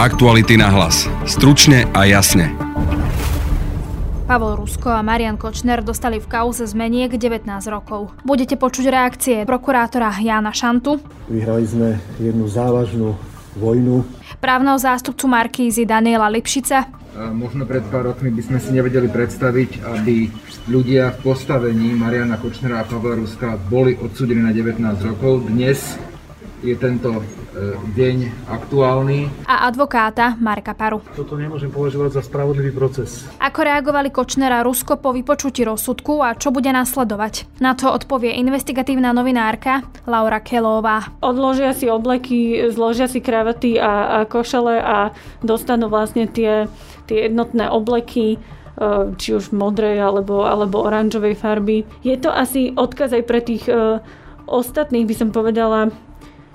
Aktuality na hlas. Stručne a jasne. Pavol Rusko a Marian Kočner dostali v kauze zmeniek 19 rokov. Budete počuť reakcie prokurátora Jána Šantu. Vyhrali sme jednu závažnú vojnu. Právneho zástupcu Markízy Daniela Lipšica. A možno pred pár rokmi by sme si nevedeli predstaviť, aby ľudia v postavení Mariana Kočnera a Pavla Ruska boli odsúdení na 19 rokov. Dnes je tento e, deň aktuálny. A advokáta Marka Paru. Toto nemôžem považovať za spravodlivý proces. Ako reagovali Kočnera Rusko po vypočutí rozsudku a čo bude nasledovať? Na to odpovie investigatívna novinárka Laura Kelová. Odložia si obleky, zložia si kravaty a, a košele a dostanú vlastne tie, tie jednotné obleky e, či už modrej alebo, alebo oranžovej farby. Je to asi odkaz aj pre tých uh, ostatných, by som povedala,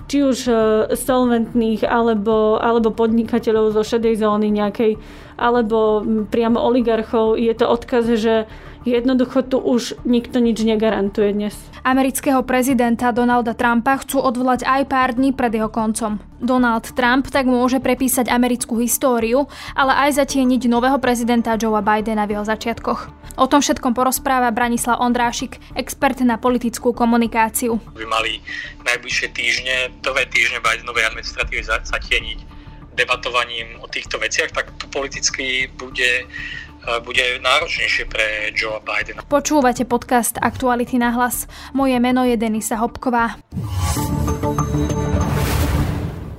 či už e, solventných alebo, alebo podnikateľov zo šedej zóny nejakej, alebo priamo oligarchov, je to odkaz, že Jednoducho tu už nikto nič negarantuje dnes. Amerického prezidenta Donalda Trumpa chcú odvolať aj pár dní pred jeho koncom. Donald Trump tak môže prepísať americkú históriu, ale aj zatieniť nového prezidenta Joea Bidena v jeho začiatkoch. O tom všetkom porozpráva Branislav Ondrášik, expert na politickú komunikáciu. By mali najbližšie týždne, dve týždne Bidenovej administratívy zatieniť debatovaním o týchto veciach, tak tu politicky bude bude náročnejšie pre Joe Bidena. Počúvate podcast Aktuality na hlas. Moje meno je Denisa Hopková.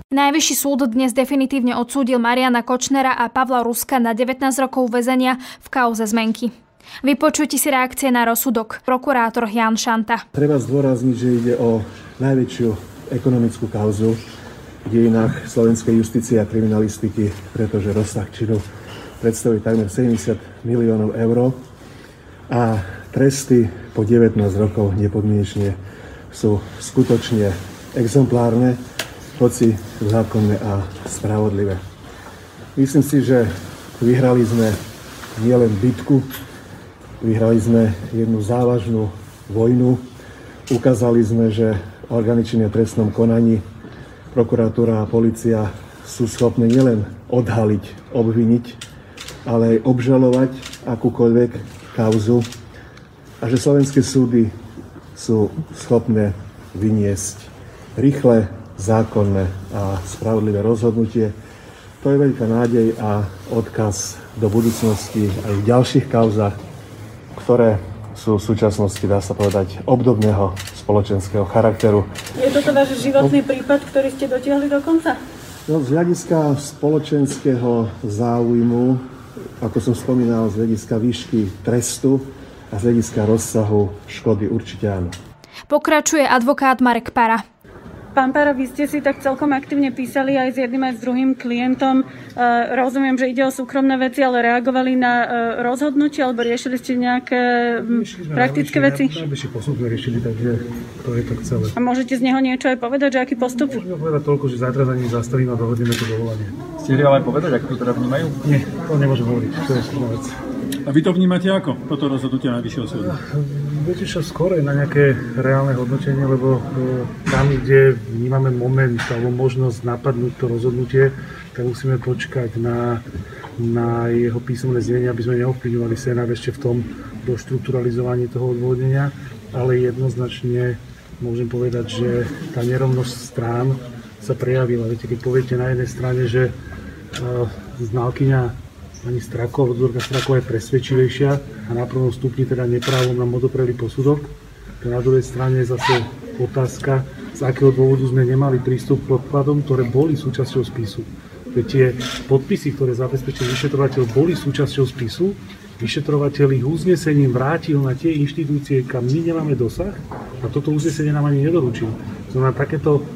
Najvyšší súd dnes definitívne odsúdil Mariana Kočnera a Pavla Ruska na 19 rokov väzenia v kauze zmenky. Vypočujte si reakcie na rozsudok. Prokurátor Jan Šanta. Treba zdôrazniť, že ide o najväčšiu ekonomickú kauzu v dejinách slovenskej justície a kriminalistiky, pretože rozsah činu predstavuje takmer 70 miliónov eur a tresty po 19 rokov nepodmienečne sú skutočne exemplárne, hoci zákonné a spravodlivé. Myslím si, že vyhrali sme nielen bitku, vyhrali sme jednu závažnú vojnu, ukázali sme, že orgány činné trestnom konaní, prokuratúra a policia sú schopné nielen odhaliť, obviniť, ale aj obžalovať akúkoľvek kauzu a že slovenské súdy sú schopné vyniesť rýchle, zákonné a spravodlivé rozhodnutie. To je veľká nádej a odkaz do budúcnosti aj v ďalších kauzach, ktoré sú v súčasnosti, dá sa povedať, obdobného spoločenského charakteru. Je toto váš životný prípad, ktorý ste dotiahli do konca? No, z hľadiska spoločenského záujmu ako som spomínal, z hľadiska výšky trestu a z hľadiska rozsahu škody určite áno. Pokračuje advokát Marek Para. Pán Para, vy ste si tak celkom aktívne písali aj s jedným aj s druhým klientom. E, rozumiem, že ide o súkromné veci, ale reagovali na e, rozhodnutie alebo riešili ste nejaké praktické veci? Najbližší postup sme riešili, takže to je tak celé. A môžete z neho niečo aj povedať, že aký postup? Môžeme povedať toľko, že zajtra za ním zastavím a dohodneme to dovolanie. Ste ale povedať, ako to teda vnímajú? Nie, to nemôžem hovoriť, to je vec. A vy to vnímate ako, toto rozhodnutie Najvyššieho súdu? Viete čo, skôr na nejaké reálne hodnotenie, lebo e, tam, kde vnímame moment alebo možnosť napadnúť to rozhodnutie, tak musíme počkať na, na jeho písomné znenie, aby sme neovplyvňovali Senát ešte v tom do štrukturalizovaní toho odvodnenia, ale jednoznačne môžem povedať, že tá nerovnosť strán sa prejavila. Viete, keď poviete na jednej strane, že uh, znalkyňa pani Strakov, dozorka Strakova je presvedčivejšia a na prvom stupni teda neprávom nám odopreli posudok. Na druhej strane je zase otázka, z akého dôvodu sme nemali prístup k podkladom, ktoré boli súčasťou spisu. Veď tie podpisy, ktoré zabezpečil vyšetrovateľ, boli súčasťou spisu. Vyšetrovateľ ich uznesením vrátil na tie inštitúcie, kam my nemáme dosah a toto uznesenie nám ani nedoručil. Znamená, takéto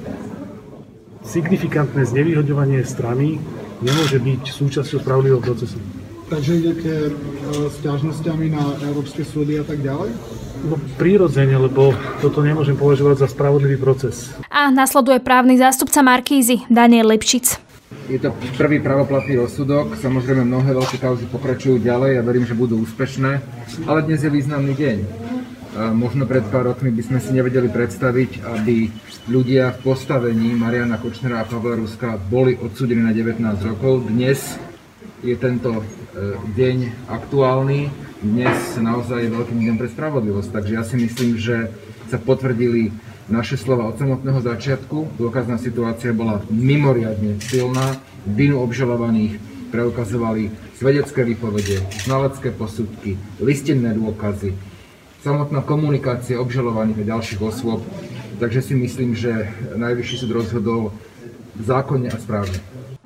signifikantné znevýhodňovanie strany nemôže byť súčasťou spravodlivého procesu. Takže idete s ťažnosťami na európske súdy a tak ďalej? No prirodzene, lebo toto nemôžem považovať za spravodlivý proces. A nasleduje právny zástupca Markízy Daniel Lepšic. Je to prvý pravoplatný rozsudok, samozrejme mnohé veľké kauzy pokračujú ďalej a verím, že budú úspešné, ale dnes je významný deň. Možno pred pár rokmi by sme si nevedeli predstaviť, aby ľudia v postavení Mariana Kočnera a Pavla Ruska boli odsúdení na 19 rokov. Dnes je tento e, deň aktuálny, dnes naozaj je veľkým dňom pre spravodlivosť, takže ja si myslím, že sa potvrdili naše slova od samotného začiatku. Dôkazná situácia bola mimoriadne silná, vinu obžalovaných preukazovali svedecké výpovede, znalecké posudky, listinné dôkazy, samotná komunikácia obžalovaných a ďalších osôb. Takže si myslím, že Najvyšší súd rozhodol zákonne a správne.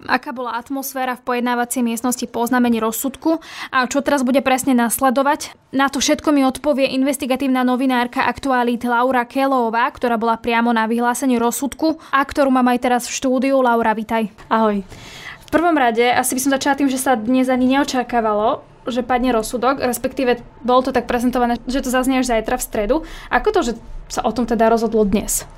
Aká bola atmosféra v pojednávacej miestnosti po oznámení rozsudku a čo teraz bude presne nasledovať? Na to všetko mi odpovie investigatívna novinárka aktualít Laura Kelová, ktorá bola priamo na vyhlásení rozsudku a ktorú mám aj teraz v štúdiu. Laura, vitaj. Ahoj. V prvom rade asi by som začala tým, že sa dnes ani neočakávalo, že padne rozsudok, respektíve bolo to tak prezentované, že to zaznie až zajtra v stredu. Ako to, že sa o tom teda rozhodlo dnes?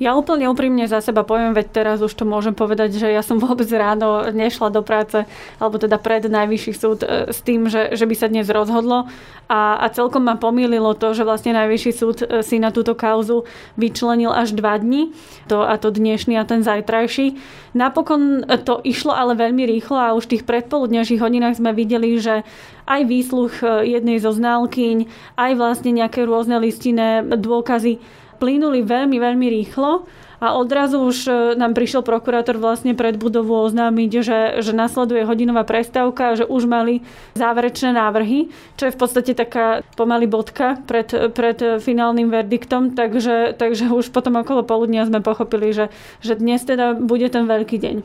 Ja úplne úprimne za seba poviem, veď teraz už to môžem povedať, že ja som vôbec ráno nešla do práce, alebo teda pred najvyšší súd e, s tým, že, že by sa dnes rozhodlo. A, a celkom ma pomýlilo to, že vlastne najvyšší súd e, si na túto kauzu vyčlenil až dva dní, to, a to dnešný a ten zajtrajší. Napokon to išlo ale veľmi rýchlo a už v tých predpoludňajších hodinách sme videli, že aj výsluch e, jednej zo znalkyň, aj vlastne nejaké rôzne listinné dôkazy plynuli veľmi, veľmi rýchlo a odrazu už e, nám prišiel prokurátor vlastne pred budovu oznámiť, že, že nasleduje hodinová prestávka, že už mali záverečné návrhy, čo je v podstate taká pomaly bodka pred, pred finálnym verdiktom, takže, takže už potom okolo poludnia sme pochopili, že, že dnes teda bude ten veľký deň.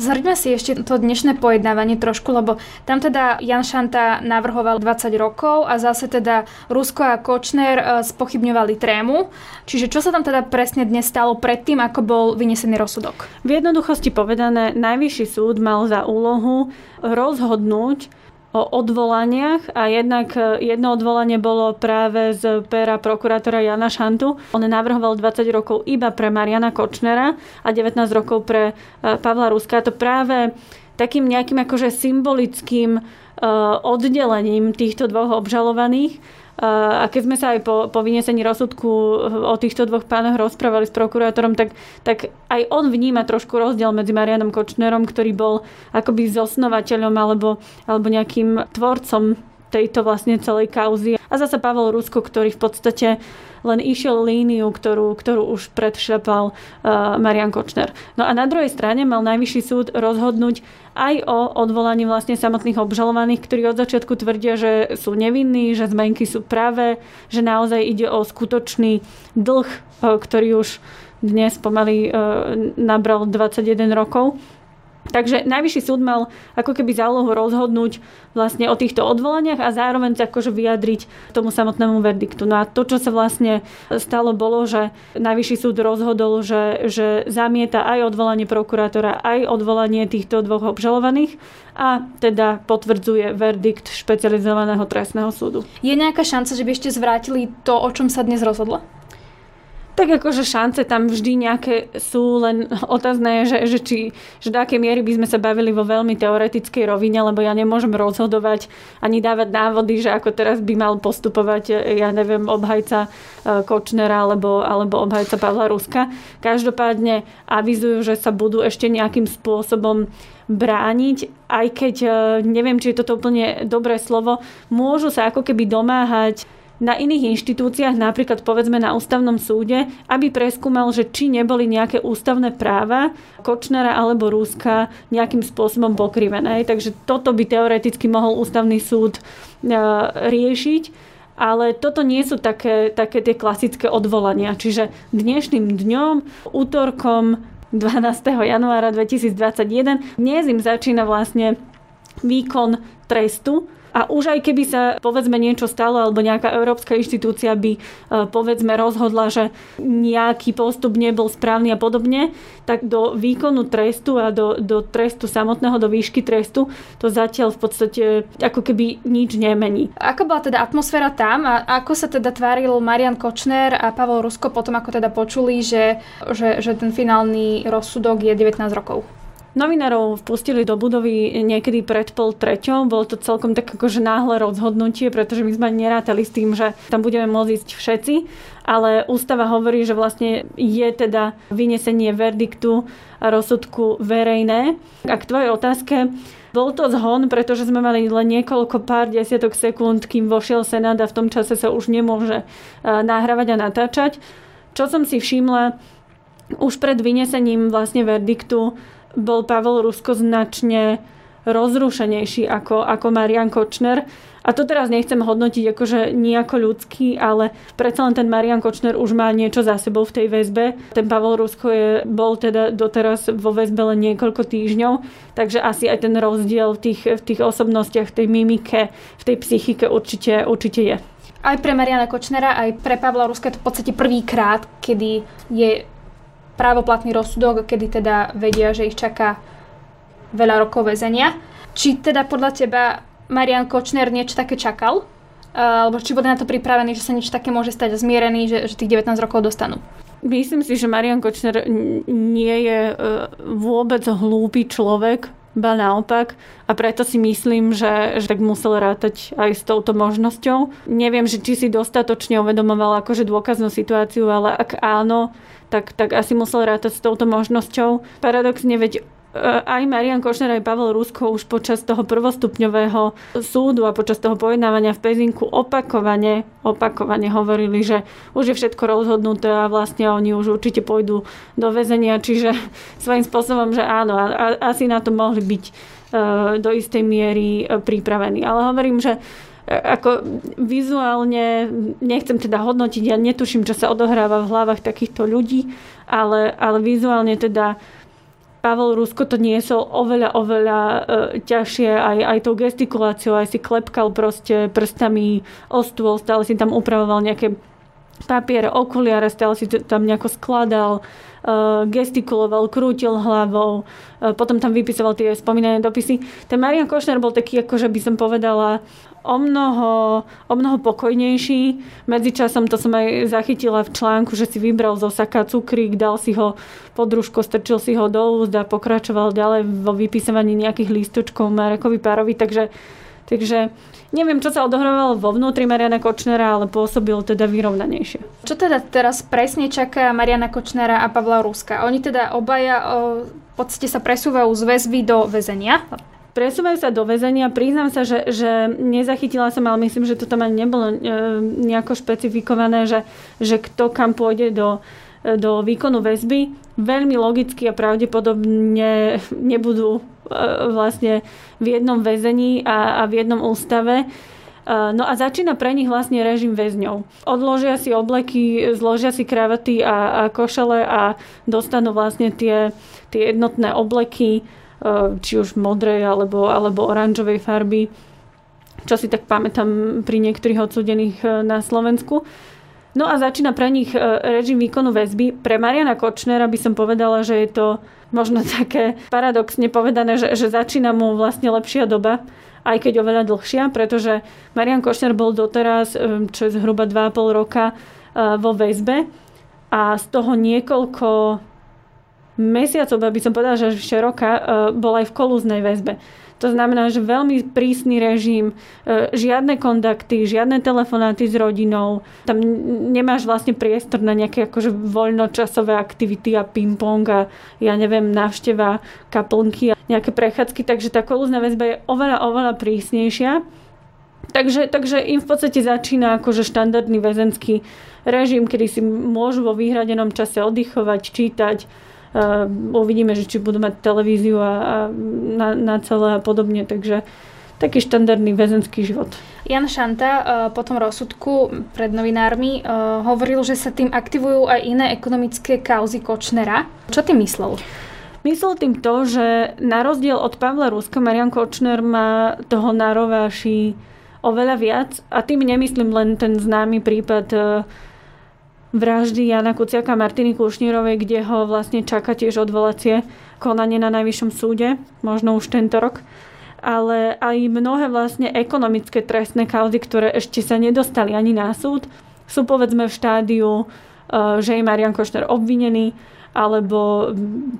Zhrňme si ešte to dnešné pojednávanie trošku, lebo tam teda Jan Šanta navrhoval 20 rokov a zase teda Rusko a Kočner e, spochybňovali trému. Čiže čo sa tam teda presne dnes stalo predtým, ako bol vynesený rozsudok? V jednoduchosti povedané, Najvyšší súd mal za úlohu rozhodnúť o odvolaniach a jednak e, jedno odvolanie bolo práve z pera prokurátora Jana Šantu. On navrhoval 20 rokov iba pre Mariana Kočnera a 19 rokov pre e, Pavla Ruska. A to práve takým nejakým akože symbolickým e, oddelením týchto dvoch obžalovaných. A keď sme sa aj po, po vynesení rozsudku o týchto dvoch pánoch rozprávali s prokurátorom, tak, tak aj on vníma trošku rozdiel medzi Marianom Kočnerom, ktorý bol akoby zosnovateľom alebo, alebo nejakým tvorcom tejto vlastne celej kauzy. A zase Pavel Rusko, ktorý v podstate len išiel líniu, ktorú, ktorú už predšlepal uh, Marian Kočner. No a na druhej strane mal najvyšší súd rozhodnúť aj o odvolaní vlastne samotných obžalovaných, ktorí od začiatku tvrdia, že sú nevinní, že zmenky sú práve, že naozaj ide o skutočný dlh, uh, ktorý už dnes pomaly uh, nabral 21 rokov. Takže najvyšší súd mal ako keby zálohu rozhodnúť vlastne o týchto odvolaniach a zároveň sa akože vyjadriť tomu samotnému verdiktu. No a to, čo sa vlastne stalo, bolo, že najvyšší súd rozhodol, že, že zamieta aj odvolanie prokurátora, aj odvolanie týchto dvoch obžalovaných a teda potvrdzuje verdikt špecializovaného trestného súdu. Je nejaká šanca, že by ešte zvrátili to, o čom sa dnes rozhodlo? Tak akože šance tam vždy nejaké sú, len otázne je, že, že, či, že do akej miery by sme sa bavili vo veľmi teoretickej rovine, lebo ja nemôžem rozhodovať ani dávať návody, že ako teraz by mal postupovať, ja neviem, obhajca e, Kočnera alebo, alebo obhajca Pavla Ruska. Každopádne avizujú, že sa budú ešte nejakým spôsobom brániť, aj keď e, neviem, či je toto úplne dobré slovo, môžu sa ako keby domáhať na iných inštitúciách, napríklad povedzme na ústavnom súde, aby preskúmal, že či neboli nejaké ústavné práva Kočnera alebo Rúska nejakým spôsobom pokrivené. Takže toto by teoreticky mohol ústavný súd e, riešiť. Ale toto nie sú také, také tie klasické odvolania. Čiže dnešným dňom, útorkom 12. januára 2021, dnes im začína vlastne výkon trestu a už aj keby sa povedzme niečo stalo alebo nejaká európska inštitúcia by e, povedzme rozhodla, že nejaký postup nebol správny a podobne, tak do výkonu trestu a do, do trestu samotného, do výšky trestu to zatiaľ v podstate ako keby nič nemení. Ako bola teda atmosféra tam a ako sa teda tváril Marian Kočner a Pavel Rusko potom, ako teda počuli, že, že, že ten finálny rozsudok je 19 rokov? Novinárov vpustili do budovy niekedy pred pol treťou. Bolo to celkom tak akože náhle rozhodnutie, pretože my sme nerátali s tým, že tam budeme môcť ísť všetci. Ale ústava hovorí, že vlastne je teda vynesenie verdiktu a rozsudku verejné. A k tvojej otázke, bol to zhon, pretože sme mali len niekoľko pár desiatok sekúnd, kým vošiel Senát a v tom čase sa už nemôže e, nahrávať a natáčať. Čo som si všimla, už pred vynesením vlastne verdiktu bol Pavel Rusko značne rozrušenejší ako, ako Marian Kočner. A to teraz nechcem hodnotiť akože nejako ľudský, ale predsa len ten Marian Kočner už má niečo za sebou v tej väzbe. Ten Pavel Rusko je, bol teda doteraz vo väzbe len niekoľko týždňov, takže asi aj ten rozdiel v tých, v tých osobnostiach, v tej mimike, v tej psychike určite, určite je. Aj pre Mariana Kočnera, aj pre Pavla Ruska je to v podstate prvýkrát, kedy je právoplatný rozsudok, kedy teda vedia, že ich čaká veľa rokov väzenia. Či teda podľa teba Marian Kočner niečo také čakal? Alebo či bude na to pripravený, že sa niečo také môže stať zmierený, že, že tých 19 rokov dostanú? Myslím si, že Marian Kočner nie je e, vôbec hlúpy človek, ba naopak. A preto si myslím, že, že tak musel rátať aj s touto možnosťou. Neviem, že či si dostatočne uvedomoval akože dôkaznú situáciu, ale ak áno, tak, tak asi musel rátať s touto možnosťou. Paradoxne, veď e, aj Marian Košner, aj Pavel Rusko už počas toho prvostupňového súdu a počas toho pojednávania v Pezinku opakovane, opakovane hovorili, že už je všetko rozhodnuté a vlastne oni už určite pôjdu do väzenia, čiže svojím spôsobom, že áno, a, a, asi na to mohli byť uh, do istej miery uh, pripravení. Ale hovorím, že ako vizuálne, nechcem teda hodnotiť, ja netuším, čo sa odohráva v hlavách takýchto ľudí, ale, ale vizuálne teda Pavel Rusko to niesol oveľa, oveľa e, ťažšie aj, aj tou gestikuláciou, aj si klepkal proste prstami o stôl, stále si tam upravoval nejaké papiere, okuliare, stále si tam nejako skladal, e, gestikuloval, krútil hlavou, e, potom tam vypisoval tie spomínané dopisy. Ten Marian Košner bol taký, ako že by som povedala, o mnoho, o mnoho pokojnejší. Medzičasom to som aj zachytila v článku, že si vybral zo saka cukrík, dal si ho pod strčil si ho do úst a pokračoval ďalej vo vypisovaní nejakých lístočkov Marekovi Párovi. Takže, takže neviem, čo sa odohrávalo vo vnútri Mariana Kočnera, ale pôsobil teda vyrovnanejšie. Čo teda teraz presne čaká Mariana Kočnera a Pavla Ruska? Oni teda obaja o, v podstate sa presúvajú z väzby do väzenia presúvajú sa do väzenia. Priznám sa, že, že nezachytila som, ale myslím, že to tam ani nebolo e, nejako špecifikované, že, že kto kam pôjde do, e, do výkonu väzby. Veľmi logicky a pravdepodobne nebudú e, vlastne v jednom väzení a, a v jednom ústave. No a začína pre nich vlastne režim väzňov. Odložia si obleky, zložia si kravaty a, a košele a dostanú vlastne tie, tie jednotné obleky či už modrej alebo, alebo oranžovej farby, čo si tak pamätám pri niektorých odsudených eh, na Slovensku. No a začína pre nich eh, režim výkonu väzby. Pre Mariana Kočnera by som povedala, že je to možno také paradoxne povedané, že, že začína mu vlastne lepšia doba, aj keď oveľa dlhšia, pretože Marian Kočner bol doteraz, čo je zhruba 2,5 roka vo väzbe a z toho niekoľko mesiacov, aby som povedala, že ešte roka, e, bol aj v kolúznej väzbe. To znamená, že veľmi prísny režim, e, žiadne kontakty, žiadne telefonáty s rodinou. Tam nemáš vlastne priestor na nejaké akože voľnočasové aktivity a ping-pong a ja neviem, návšteva kaplnky a nejaké prechádzky. Takže tá kolúzna väzba je oveľa, oveľa prísnejšia. Takže, takže im v podstate začína akože štandardný väzenský režim, kedy si môžu vo vyhradenom čase oddychovať, čítať, uvidíme, že či budú mať televíziu a, a na, na celé a podobne, takže taký štandardný väzenský život. Jan Šanta uh, po tom rozsudku pred novinármi uh, hovoril, že sa tým aktivujú aj iné ekonomické kauzy Kočnera. Čo tým myslel? Myslel tým to, že na rozdiel od Pavla Ruska Marian Kočner má toho na rováši oveľa viac a tým nemyslím len ten známy prípad vraždy Jana Kuciaka Martiny Kušnírovej, kde ho vlastne čaká tiež odvolacie konanie na Najvyššom súde, možno už tento rok. Ale aj mnohé vlastne ekonomické trestné kauzy, ktoré ešte sa nedostali ani na súd, sú povedzme v štádiu, e, že je Marian Košner obvinený alebo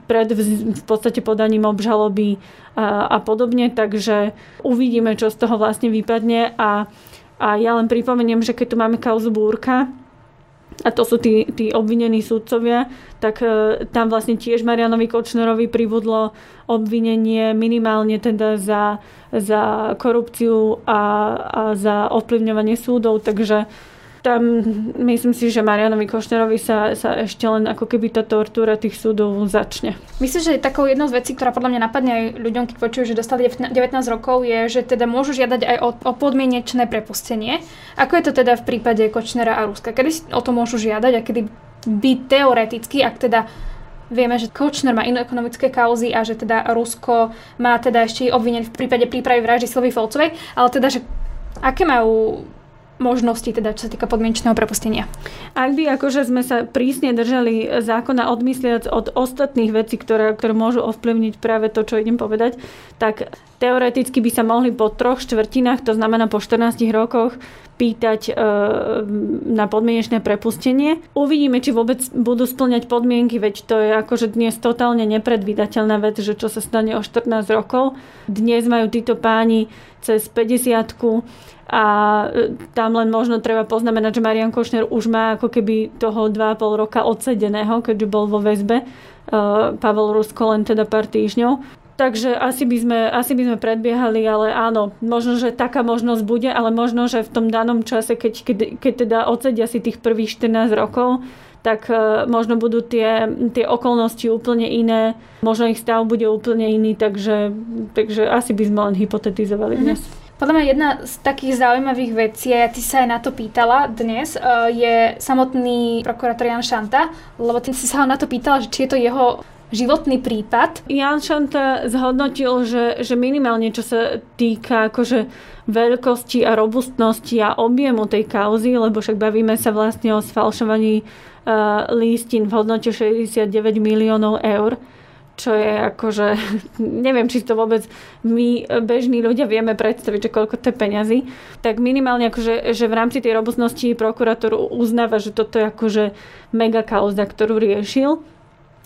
pred v podstate podaním obžaloby a, a podobne, takže uvidíme, čo z toho vlastne vypadne. A, a ja len pripomeniem, že keď tu máme kauzu Búrka, a to sú tí, tí obvinení súdcovia, tak e, tam vlastne tiež Marianovi Kočnerovi pribudlo obvinenie minimálne teda za, za korupciu a, a za ovplyvňovanie súdov, takže tam myslím si, že Marianovi Košnerovi sa, sa ešte len ako keby tá tortúra tých súdov začne. Myslím, že takou jednou z vecí, ktorá podľa mňa napadne aj ľuďom, keď počujú, že dostali 19 rokov, je, že teda môžu žiadať aj o, o podmienečné prepustenie. Ako je to teda v prípade Kočnera a Ruska? Kedy o to môžu žiadať a kedy by teoreticky, ak teda vieme, že Kočner má iné ekonomické kauzy a že teda Rusko má teda ešte obvinený v prípade prípravy vraždy Silvy Folcovej, ale teda, že aké majú možnosti, teda čo sa týka podmienečného prepustenia. Ak by akože sme sa prísne držali zákona odmysliac od ostatných vecí, ktoré, ktoré môžu ovplyvniť práve to, čo idem povedať, tak teoreticky by sa mohli po troch štvrtinách, to znamená po 14 rokoch, pýtať e, na podmienečné prepustenie. Uvidíme, či vôbec budú splňať podmienky, veď to je akože dnes totálne nepredvídateľná vec, že čo sa stane o 14 rokov. Dnes majú títo páni cez 50 a e, tam len možno treba poznamenať, že Marian Košner už má ako keby toho 2,5 roka odsedeného, keďže bol vo väzbe. E, Pavel Rusko len teda pár týždňov. Takže asi by, sme, asi by sme predbiehali, ale áno, možno, že taká možnosť bude, ale možno, že v tom danom čase, keď, keď, keď teda odsedia si tých prvých 14 rokov, tak uh, možno budú tie, tie okolnosti úplne iné, možno ich stav bude úplne iný, takže, takže asi by sme len hypotetizovali mhm. dnes. Mm-hmm. Podľa mňa jedna z takých zaujímavých vecí, a ty sa aj na to pýtala dnes, e, je samotný prokurátor Jan Šanta, lebo ty si sa ho na to pýtala, že či je to jeho životný prípad. Jan Šanta zhodnotil, že, že minimálne čo sa týka akože veľkosti a robustnosti a objemu tej kauzy, lebo však bavíme sa vlastne o sfalšovaní uh, lístin v hodnote 69 miliónov eur, čo je akože, neviem, či to vôbec my, bežní ľudia, vieme predstaviť, že koľko to je peňazí, tak minimálne akože, že v rámci tej robustnosti prokurátor uznáva, že toto je akože mega kauza, ktorú riešil.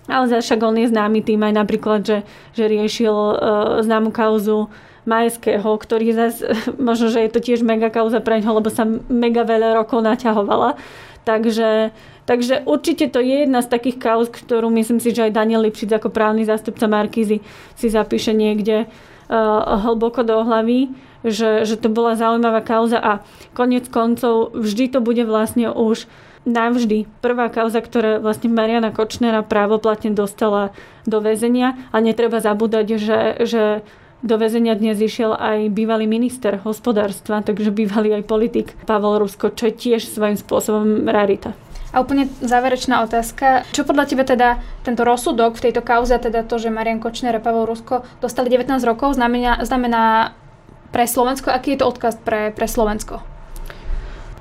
Ale však on je známy tým aj napríklad, že, že riešil uh, známu kauzu Majského, ktorý zase, možno, že je to tiež mega kauza pre ňoho, lebo sa mega veľa rokov naťahovala. Takže Takže určite to je jedna z takých kauz, ktorú myslím si, že aj Daniel Lipšic ako právny zástupca Markízy si zapíše niekde uh, hlboko do hlavy, že, že to bola zaujímavá kauza a konec koncov vždy to bude vlastne už navždy prvá kauza, ktorá vlastne Mariana Kočnera právoplatne dostala do väzenia a netreba zabúdať, že, že do väzenia dnes išiel aj bývalý minister hospodárstva, takže bývalý aj politik Pavel Rusko, čo je tiež svojím spôsobom rarita. A úplne záverečná otázka. Čo podľa teba teda tento rozsudok v tejto kauze, teda to, že Marian Kočner a Pavel Rusko dostali 19 rokov, znamená, znamená pre Slovensko? Aký je to odkaz pre, pre Slovensko?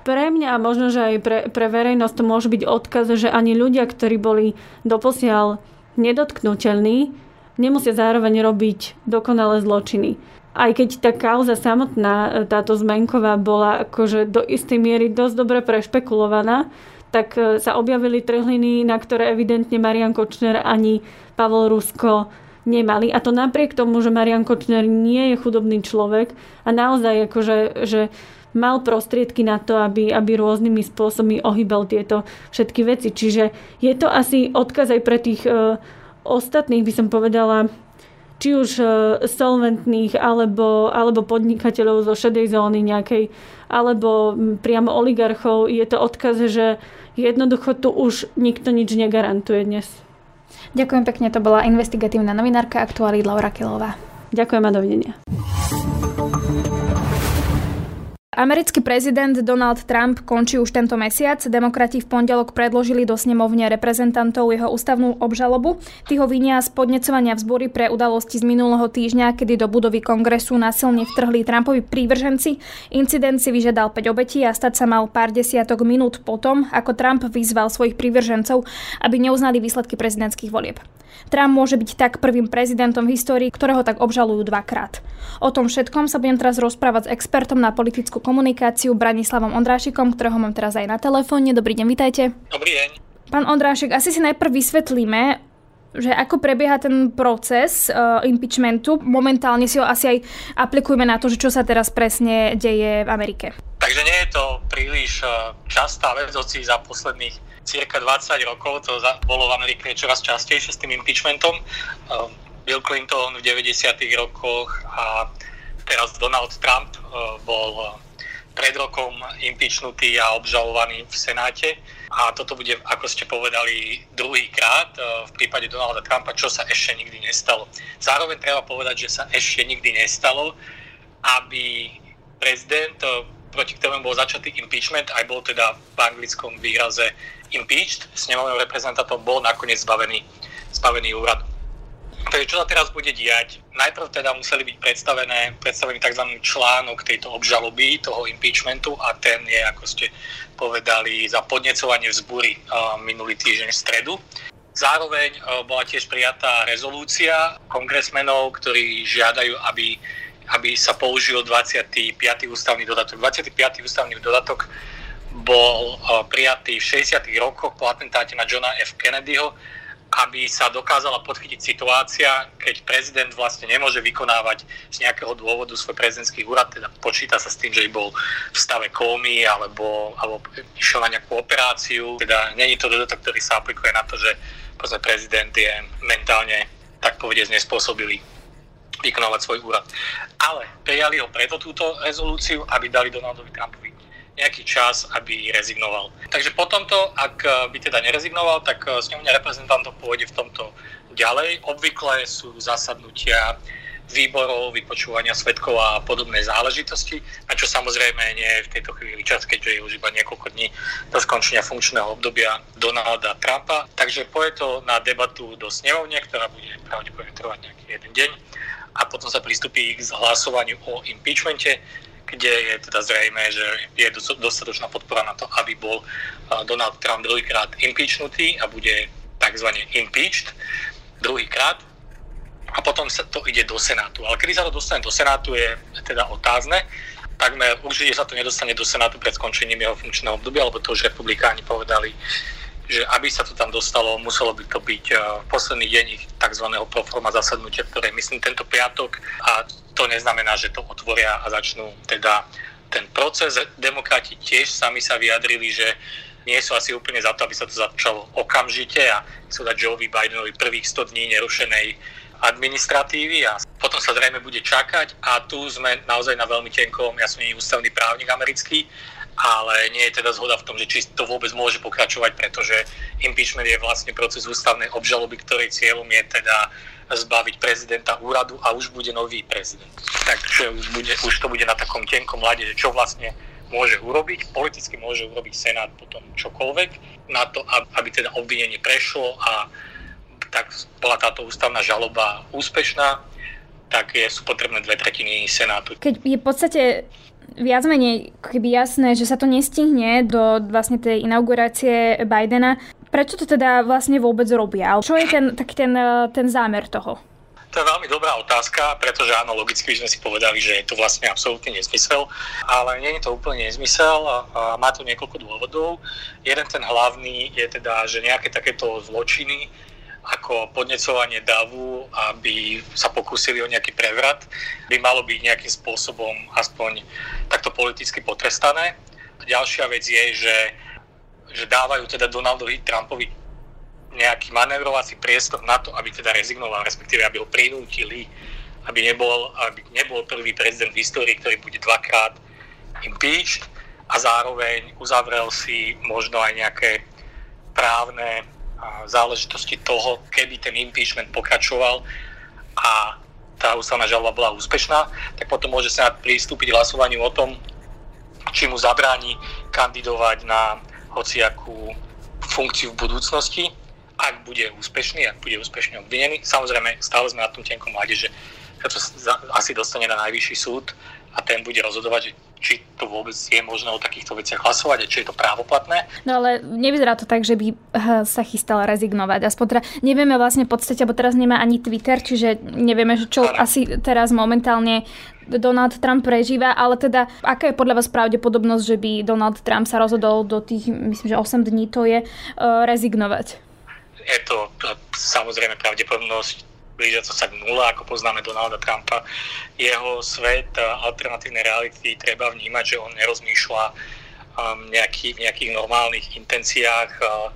Pre mňa a možno, že aj pre, pre verejnosť to môže byť odkaz, že ani ľudia, ktorí boli doposiaľ nedotknutelní, nemusia zároveň robiť dokonalé zločiny. Aj keď tá kauza samotná, táto zmenková, bola akože do istej miery dosť dobre prešpekulovaná, tak e, sa objavili trhliny, na ktoré evidentne Marian Kočner ani Pavel Rusko nemali. A to napriek tomu, že Marian Kočner nie je chudobný človek a naozaj akože, že mal prostriedky na to, aby, aby rôznymi spôsobmi ohýbal tieto všetky veci. Čiže je to asi odkaz aj pre tých uh, ostatných, by som povedala, či už e, solventných alebo, alebo podnikateľov zo šedej zóny nejakej, alebo priamo oligarchov, je to odkaz, že jednoducho tu už nikto nič negarantuje dnes. Ďakujem pekne, to bola investigatívna novinárka aktuály Laura Kilová. Ďakujem a dovidenia. Americký prezident Donald Trump končí už tento mesiac. Demokrati v pondelok predložili do snemovne reprezentantov jeho ústavnú obžalobu. Tí ho vinia z podnecovania vzbory pre udalosti z minulého týždňa, kedy do budovy kongresu násilne vtrhli Trumpovi prívrženci. Incident si vyžiadal 5 obetí a stať sa mal pár desiatok minút potom, ako Trump vyzval svojich prívržencov, aby neuznali výsledky prezidentských volieb. Trump môže byť tak prvým prezidentom v histórii, ktorého tak obžalujú dvakrát. O tom všetkom sa budem teraz rozprávať s expertom na politickú komunikáciu Branislavom Ondrášikom, ktorého mám teraz aj na telefóne. Dobrý deň, vitajte. Dobrý deň. Pán Ondrášek, asi si najprv vysvetlíme, že ako prebieha ten proces uh, impeachmentu. Momentálne si ho asi aj aplikujeme na to, že čo sa teraz presne deje v Amerike. Takže nie je to príliš uh, častá vec, hoci za posledných cirka 20 rokov to bolo v Amerike čoraz častejšie s tým impeachmentom. Uh, Bill Clinton v 90. rokoch a teraz Donald Trump bol pred rokom impeachnutý a obžalovaný v Senáte. A toto bude, ako ste povedali, druhýkrát e, v prípade Donalda Trumpa, čo sa ešte nikdy nestalo. Zároveň treba povedať, že sa ešte nikdy nestalo, aby prezident, e, proti ktorému bol začatý impeachment, aj bol teda v anglickom výraze impeached, s nemovým reprezentantom bol nakoniec zbavený, zbavený úradu. Takže čo sa teraz bude diať? Najprv teda museli byť predstavené, predstavený tzv. článok tejto obžaloby, toho impeachmentu a ten je, ako ste povedali, za podnecovanie vzbúry minulý týždeň v stredu. Zároveň bola tiež prijatá rezolúcia kongresmenov, ktorí žiadajú, aby, aby sa použil 25. ústavný dodatok. 25. ústavný dodatok bol prijatý v 60. rokoch po atentáte na Johna F. Kennedyho aby sa dokázala podchytiť situácia, keď prezident vlastne nemôže vykonávať z nejakého dôvodu svoj prezidentský úrad, teda počíta sa s tým, že bol v stave kómy alebo, alebo išiel na nejakú operáciu. Teda není to dodatok, ktorý sa aplikuje na to, že prezident je mentálne, tak povediať, nespôsobilý vykonávať svoj úrad. Ale prijali ho preto túto rezolúciu, aby dali Donaldovi Trumpovi nejaký čas, aby rezignoval. Takže po tomto, ak eh, by teda nerezignoval, tak eh, snemovňa reprezentantov pôjde v tomto ďalej. Obvykle sú zasadnutia výborov, vypočúvania svetkov a podobné záležitosti, na čo samozrejme nie je v tejto chvíli čas, keďže je už iba niekoľko dní do skončenia funkčného obdobia Donalda Trumpa. Takže poje to na debatu do snemovne, ktorá bude pravdepodobne trvať nejaký jeden deň a potom sa pristúpi k hlasovaniu o impeachmente kde je teda zrejme, že je dostatočná podpora na to, aby bol Donald Trump druhýkrát impeachnutý a bude tzv. impeached druhýkrát a potom sa to ide do Senátu. Ale kedy sa to dostane do Senátu je teda otázne. Takmer určite sa to nedostane do Senátu pred skončením jeho funkčného obdobia, lebo to už republikáni povedali, že aby sa to tam dostalo, muselo by to byť v posledný deň ich tzv. proforma zasadnutia, ktoré myslím tento piatok a to neznamená, že to otvoria a začnú teda ten proces. Demokrati tiež sami sa vyjadrili, že nie sú asi úplne za to, aby sa to začalo okamžite a chcú dať Joevi Bidenovi prvých 100 dní nerušenej administratívy a potom sa zrejme bude čakať a tu sme naozaj na veľmi tenkom, ja som nie ústavný právnik americký, ale nie je teda zhoda v tom, že či to vôbec môže pokračovať, pretože impeachment je vlastne proces ústavnej obžaloby, ktorej cieľom je teda zbaviť prezidenta úradu a už bude nový prezident. Takže už, bude, už to bude na takom tenkom lade, že čo vlastne môže urobiť. Politicky môže urobiť Senát potom čokoľvek na to, aby teda obvinenie prešlo a tak bola táto ústavná žaloba úspešná, tak je, sú potrebné dve tretiny Senátu. Keď je v podstate viac menej keby jasné, že sa to nestihne do vlastne tej inaugurácie Bidena, Prečo to teda vlastne vôbec robia? Čo je ten, tak ten, eh, ten zámer toho? To je veľmi dobrá otázka, pretože áno, logicky by sme si povedali, že je to vlastne absolútne nezmysel, ale nie je to úplne nezmysel a má to niekoľko dôvodov. Jeden ten hlavný je teda, že nejaké takéto zločiny, ako podnecovanie davu, aby sa pokúsili o nejaký prevrat, by malo byť nejakým spôsobom aspoň takto politicky potrestané. A ďalšia vec je, že že dávajú teda Donaldovi Trumpovi nejaký manevrovací priestor na to, aby teda rezignoval, respektíve aby ho prinútili, aby nebol, aby nebol prvý prezident v histórii, ktorý bude dvakrát impeached a zároveň uzavrel si možno aj nejaké právne záležitosti toho, keby ten impeachment pokračoval a tá ústavná žaloba bola úspešná, tak potom môže sa pristúpiť hlasovaniu o tom, či mu zabráni kandidovať na hociakú funkciu v budúcnosti, ak bude úspešný, ak bude úspešne obvinený. Samozrejme, stále sme na tom tenkom mlade, že sa to asi dostane na najvyšší súd a ten bude rozhodovať, či to vôbec je možné o takýchto veciach hlasovať a či je to právoplatné. No ale nevyzerá to tak, že by eh, sa chystal rezignovať. Aspoň teda nevieme vlastne v podstate, lebo teraz nemá ani Twitter, čiže nevieme, čo ano. asi teraz momentálne Donald Trump prežíva, ale teda aká je podľa vás pravdepodobnosť, že by Donald Trump sa rozhodol do tých, myslím, že 8 dní to je, uh, rezignovať? Je to samozrejme pravdepodobnosť blížiaca sa k nule, ako poznáme Donalda Trumpa. Jeho svet alternatívnej reality treba vnímať, že on nerozmýšľa um, nejaký, nejakých normálnych intenciách uh,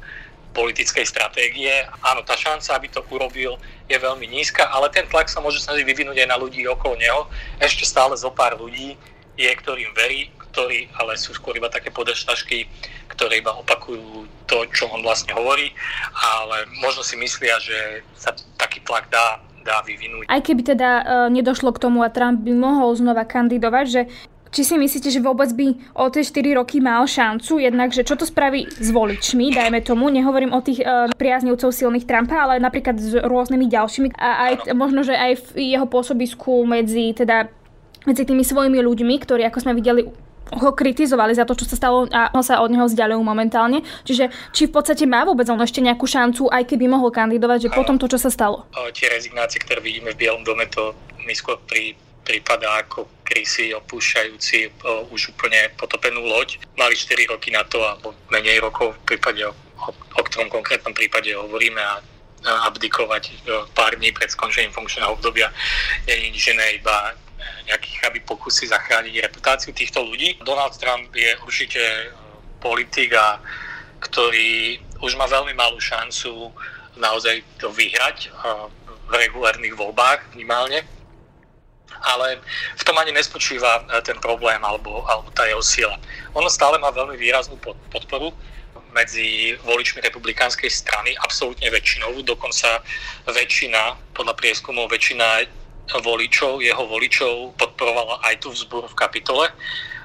politickej stratégie. Áno, tá šanca, aby to urobil, je veľmi nízka, ale ten tlak sa môže snažiť vyvinúť aj na ľudí okolo neho. Ešte stále zo pár ľudí je, ktorým verí, ktorí ale sú skôr iba také podržtašky, ktoré iba opakujú to, čo on vlastne hovorí, ale možno si myslia, že sa taký tlak dá dá vyvinúť. Aj keby teda e, nedošlo k tomu a Trump by mohol znova kandidovať, že či si myslíte, že vôbec by o tie 4 roky mal šancu, jednak, že čo to spraví s voličmi, dajme tomu, nehovorím o tých e, priaznivcov silných Trumpa, ale napríklad s rôznymi ďalšími. A aj možno, že aj v jeho pôsobisku medzi teda medzi tými svojimi ľuďmi, ktorí, ako sme videli, ho kritizovali za to, čo sa stalo a ho sa od neho vzdialujú momentálne. Čiže či v podstate má vôbec on ešte nejakú šancu, aj keby mohol kandidovať, že potom to, čo sa stalo? O, tie rezignácie, ktoré vidíme v Bielom dome, to mi skôr pri, prípada ako krysy opúšťajúci o, už úplne potopenú loď. Mali 4 roky na to, alebo menej rokov v prípade, o, o ktorom konkrétnom prípade hovoríme a abdikovať pár dní pred skončením funkčného obdobia je nič iné, iba nejakých aby pokusy zachrániť reputáciu týchto ľudí. Donald Trump je určite e, politik, a, ktorý už má veľmi malú šancu naozaj to vyhrať e, v regulárnych voľbách minimálne. Ale v tom ani nespočíva e, ten problém alebo, alebo tá jeho sila. Ono stále má veľmi výraznú podporu medzi voličmi republikánskej strany, absolútne väčšinovú, dokonca väčšina, podľa prieskumov väčšina voličov, jeho voličov podporovala aj tú vzburu v kapitole.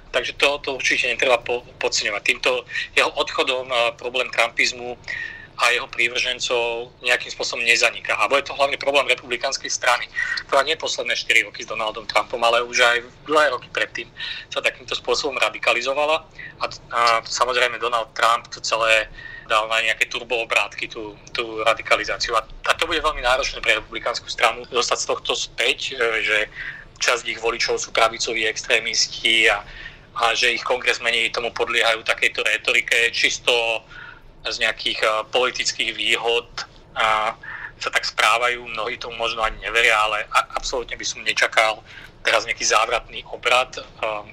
Takže to, to určite netreba po, podceňovať. Týmto jeho odchodom problém trumpizmu a jeho prívržencov nejakým spôsobom nezaniká. A bude to hlavne problém republikánskej strany, ktorá nie posledné 4 roky s Donaldom Trumpom, ale už aj dlhé roky predtým sa takýmto spôsobom radikalizovala. A, a samozrejme Donald Trump to celé dal na nejaké turboobrátky tú, tú radikalizáciu. A, a to bude veľmi náročné pre republikánsku stranu dostať z tohto späť, e, že časť ich voličov sú pravicoví extrémisti a, a že ich kongresmeni tomu podliehajú takejto retorike čisto z nejakých uh, politických výhod a sa tak správajú, mnohí tomu možno ani neveria, ale absolútne by som nečakal teraz nejaký závratný obrad um,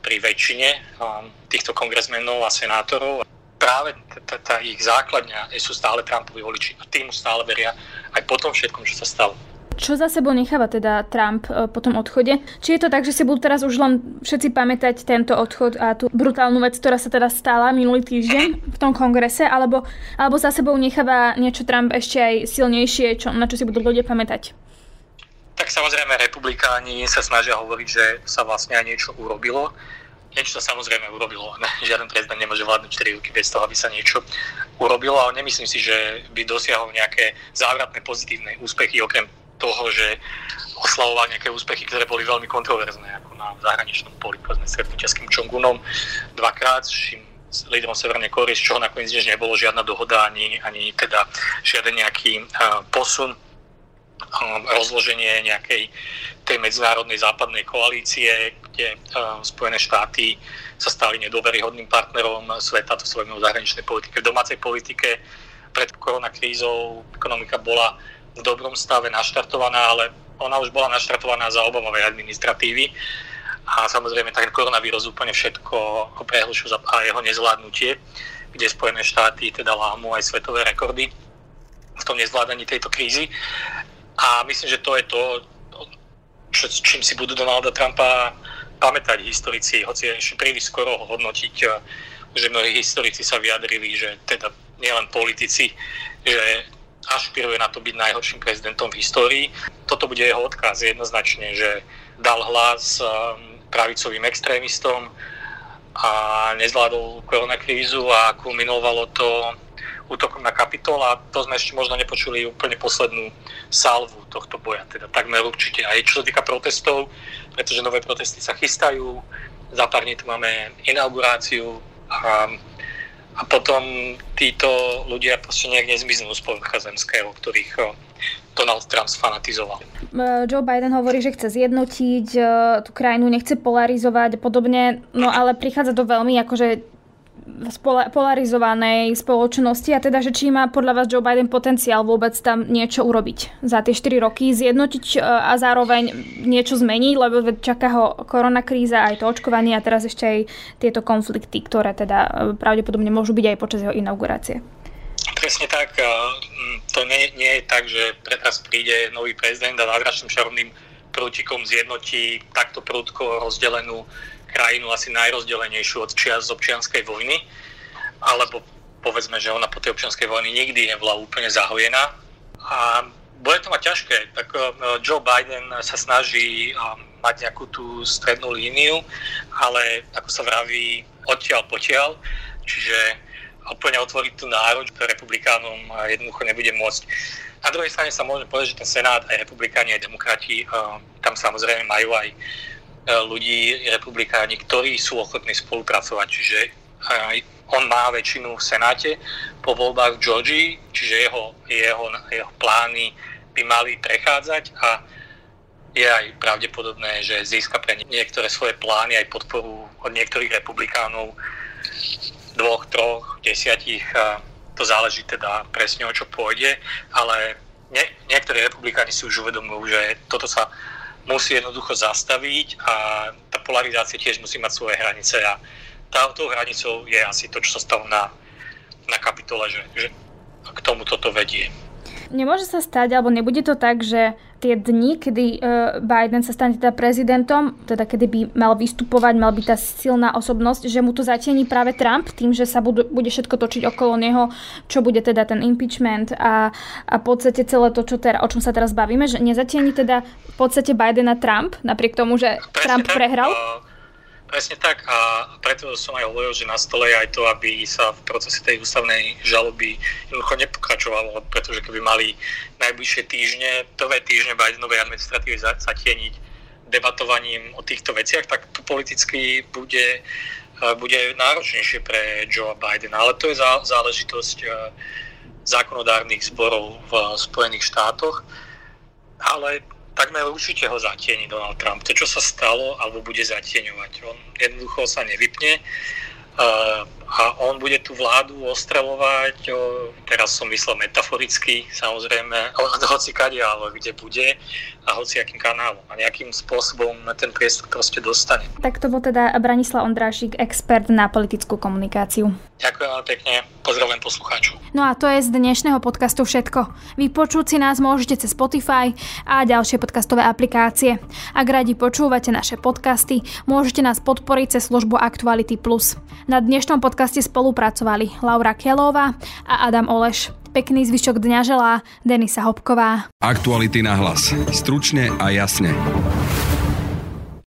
pri väčšine um, týchto kongresmenov a senátorov práve tá ich základňa sú stále Trumpovi voliči a tým stále veria aj po tom všetkom, čo sa stalo. Čo za sebou necháva teda Trump e, po tom odchode? Či je to tak, že si budú teraz už len všetci pamätať tento odchod a tú brutálnu vec, ktorá sa teda stala minulý týždeň v tom kongrese, alebo, alebo za sebou necháva niečo Trump ešte aj silnejšie, čo, na čo si budú ľudia pamätať? Tak samozrejme republikáni sa snažia hovoriť, že sa vlastne aj niečo urobilo niečo sa samozrejme urobilo. Žiaden prezident nemôže vládnuť 4 roky bez toho, aby sa niečo urobilo, ale nemyslím si, že by dosiahol nejaké závratné pozitívne úspechy, okrem toho, že oslavoval nejaké úspechy, ktoré boli veľmi kontroverzné, ako na zahraničnom poli, povedzme stretnutia s Kim Jong-unom dvakrát, s lídrom Severnej Kóry, z čoho nakoniec než nebolo žiadna dohoda, ani, ani teda žiaden nejaký uh, posun rozloženie nejakej tej medzinárodnej západnej koalície, kde Spojené štáty sa stali nedôveryhodným partnerom sveta, to svojou zahraničnej politike. V domácej politike pred koronakrízou ekonomika bola v dobrom stave naštartovaná, ale ona už bola naštartovaná za Obamovej administratívy a samozrejme ten koronavírus úplne všetko prehlušil a jeho nezvládnutie, kde Spojené štáty teda lámu aj svetové rekordy v tom nezvládaní tejto krízy. A myslím, že to je to, čím si budú Donalda Trumpa pamätať historici, hoci je ešte príliš skoro ho hodnotiť, eh, že mnohí historici sa vyjadrili, že teda nielen politici, že ašpiruje na to byť najhorším prezidentom v histórii. Toto bude jeho odkaz jednoznačne, že dal hlas eh, pravicovým extrémistom a nezvládol koronakrízu a kulminovalo to útokom na kapitol a to sme ešte možno nepočuli úplne poslednú salvu tohto boja, teda takmer určite. Aj čo sa týka protestov, pretože nové protesty sa chystajú, za pár dní tu máme inauguráciu a, a potom títo ľudia proste nejak nezmiznú z povrcha zemského, ktorých Donald Trump sfanatizoval. Joe Biden hovorí, že chce zjednotiť tú krajinu, nechce polarizovať a podobne, no ale prichádza to veľmi akože polarizovanej spoločnosti a teda, že či má podľa vás Joe Biden potenciál vôbec tam niečo urobiť za tie 4 roky, zjednotiť e, a zároveň niečo zmeniť, lebo čaká ho koronakríza, aj to očkovanie a teraz ešte aj tieto konflikty, ktoré teda e, pravdepodobne môžu byť aj počas jeho inaugurácie. Presne tak. E, to nie, nie je tak, že teraz príde nový prezident a návračným šarovným prútikom zjednotí takto prúdko rozdelenú krajinu asi najrozdelenejšiu od čias občianskej vojny, alebo povedzme, že ona po tej občianskej vojny nikdy nebola úplne zahojená. A bude to mať ťažké. Tak e, Joe Biden sa snaží e, mať nejakú tú strednú líniu, ale ako sa vraví, odtiaľ potiaľ, čiže úplne otvoriť tú národ, to republikánom jednoducho nebude môcť. Na druhej strane sa môže povedať, že ten Senát, aj republikáni, aj demokrati, e, tam samozrejme majú aj ľudí, republikáni, ktorí sú ochotní spolupracovať. Čiže aj on má väčšinu v Senáte po voľbách v Georgii, čiže jeho, jeho, jeho plány by mali prechádzať a je aj pravdepodobné, že získa pre niektoré svoje plány aj podporu od niektorých republikánov dvoch, troch, desiatich. A to záleží teda presne o čo pôjde, ale nie, niektorí republikáni si už uvedomujú, že toto sa musí jednoducho zastaviť a tá polarizácia tiež musí mať svoje hranice a tá, hranicou je asi to, čo sa stalo na, na kapitole, že, že k tomu toto vedie. Nemôže sa stať, alebo nebude to tak, že tie dni, kedy uh, Biden sa stane teda prezidentom, teda kedy by mal vystupovať, mal byť tá silná osobnosť, že mu to zatieni práve Trump tým, že sa budú, bude všetko točiť okolo neho, čo bude teda ten impeachment a, a v podstate celé to, čo teda, o čom sa teraz bavíme, že nezatieni teda v podstate Bidena Trump, napriek tomu, že Presne Trump tak, prehral? Uh Presne tak a preto som aj hovoril, že na stole je aj to, aby sa v procese tej ústavnej žaloby jednoducho nepokračovalo, pretože keby mali najbližšie týždne, prvé týždne Bidenovej administratívy zatieniť debatovaním o týchto veciach, tak to politicky bude, e, bude náročnejšie pre Joe Bidena. Ale to je záležitosť e, zákonodárnych zborov v Spojených štátoch. Ale takmer určite ho zatieni Donald Trump. To, čo sa stalo, alebo bude zatieňovať. On jednoducho sa nevypne uh, a on bude tú vládu ostrelovať, uh, teraz som myslel metaforicky, samozrejme, ale hoci kade, ale kde bude a hoci akým kanálom a nejakým spôsobom na ten priestor proste dostane. Tak to bol teda Branislav Ondrášik, expert na politickú komunikáciu. Ďakujem veľmi pekne, pozdravujem poslucháčov. No a to je z dnešného podcastu všetko. Vypočuť si nás môžete cez Spotify a ďalšie podcastové aplikácie. Ak radi počúvate naše podcasty, môžete nás podporiť cez službu Actuality Plus. Na dnešnom podcaste spolupracovali Laura Kelová a Adam Oleš. Pekný zvyšok dňa želá Denisa Hopková. Aktuality na hlas. Stručne a jasne.